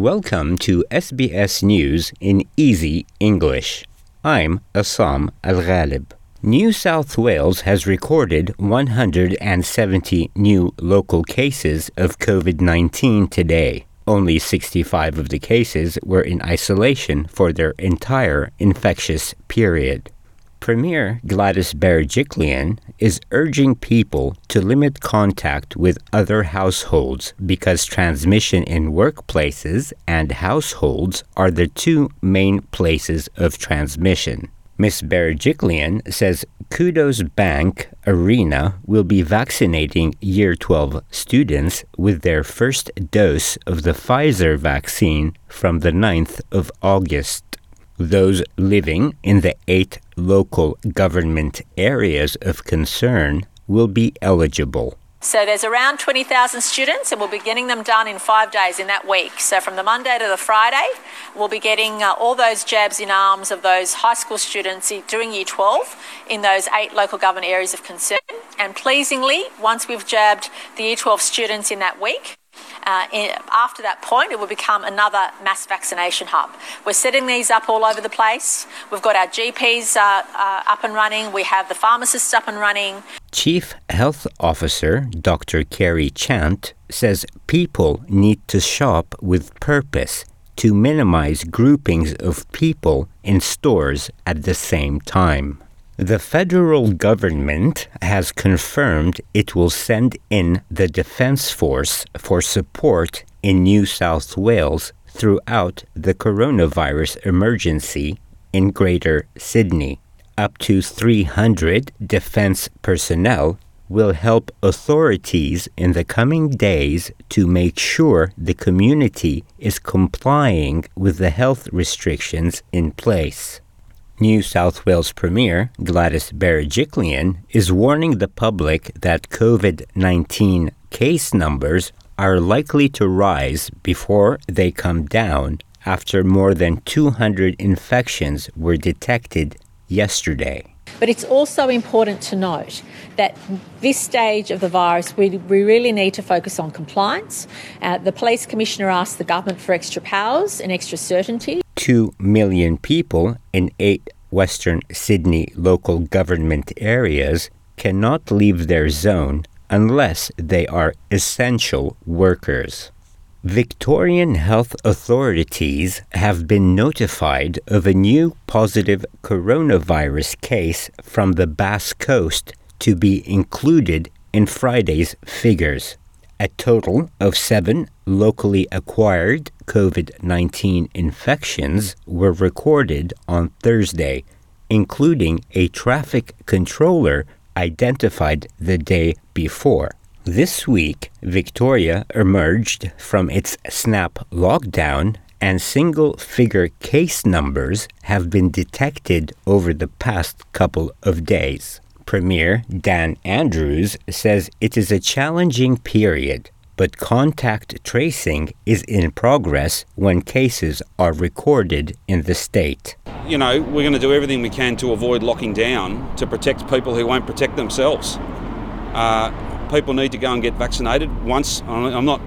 Welcome to SBS News in Easy English. I'm Assam Al Ghalib. New South Wales has recorded 170 new local cases of COVID 19 today. Only 65 of the cases were in isolation for their entire infectious period. Premier Gladys Berejiklian is urging people to limit contact with other households because transmission in workplaces and households are the two main places of transmission. Ms. Berejiklian says Qudos Bank Arena will be vaccinating Year 12 students with their first dose of the Pfizer vaccine from the 9th of August. Those living in the eight local government areas of concern will be eligible. So there's around 20,000 students, and we'll be getting them done in five days in that week. So from the Monday to the Friday, we'll be getting uh, all those jabs in arms of those high school students doing Year 12 in those eight local government areas of concern. And pleasingly, once we've jabbed the Year 12 students in that week, uh, in, after that point, it will become another mass vaccination hub. We're setting these up all over the place. We've got our GPs uh, uh, up and running. We have the pharmacists up and running. Chief Health Officer Dr. Kerry Chant says people need to shop with purpose to minimize groupings of people in stores at the same time. The federal government has confirmed it will send in the Defence Force for support in New South Wales throughout the coronavirus emergency in Greater Sydney. Up to 300 defense personnel will help authorities in the coming days to make sure the community is complying with the health restrictions in place. New South Wales Premier Gladys Berejiklian is warning the public that COVID 19 case numbers are likely to rise before they come down after more than 200 infections were detected yesterday. But it's also important to note that this stage of the virus, we, we really need to focus on compliance. Uh, the Police Commissioner asked the government for extra powers and extra certainty. 2 million people in eight Western Sydney local government areas cannot leave their zone unless they are essential workers. Victorian health authorities have been notified of a new positive coronavirus case from the Bass Coast to be included in Friday's figures. A total of seven locally acquired COVID 19 infections were recorded on Thursday, including a traffic controller identified the day before. This week, Victoria emerged from its snap lockdown and single figure case numbers have been detected over the past couple of days. Premier Dan Andrews says it is a challenging period, but contact tracing is in progress when cases are recorded in the state. You know, we're going to do everything we can to avoid locking down to protect people who won't protect themselves. Uh, people need to go and get vaccinated once. I'm not,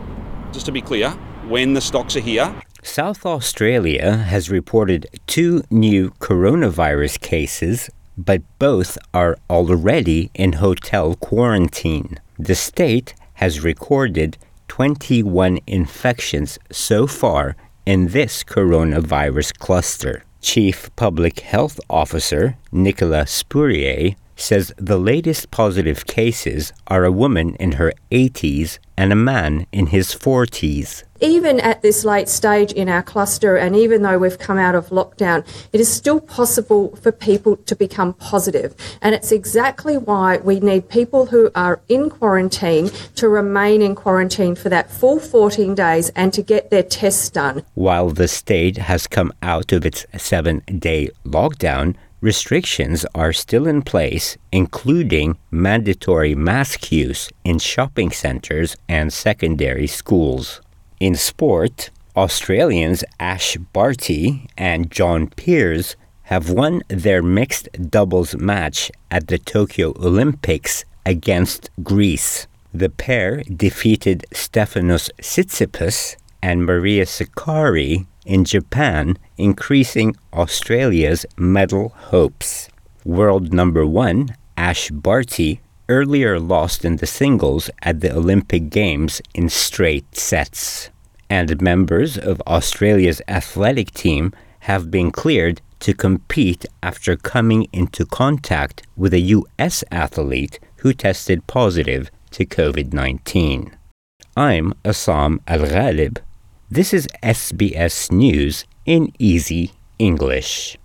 just to be clear, when the stocks are here. South Australia has reported two new coronavirus cases, but both are already in hotel quarantine. The state has recorded 21 infections so far in this coronavirus cluster. Chief Public Health Officer Nicola Spurrier says the latest positive cases are a woman in her 80s and a man in his 40s. Even at this late stage in our cluster, and even though we've come out of lockdown, it is still possible for people to become positive. And it's exactly why we need people who are in quarantine to remain in quarantine for that full 14 days and to get their tests done. While the state has come out of its seven day lockdown, Restrictions are still in place, including mandatory mask use in shopping centres and secondary schools. In sport, Australians Ash Barty and John Peers have won their mixed doubles match at the Tokyo Olympics against Greece. The pair defeated Stefanos Tsitsipas and Maria Sakkari in Japan, increasing Australia's medal hopes. World number one, Ash Barty, earlier lost in the singles at the Olympic Games in straight sets. And members of Australia's athletic team have been cleared to compete after coming into contact with a U.S. athlete who tested positive to COVID 19. I'm Assam Al Ghalib. This is SBS News in Easy English.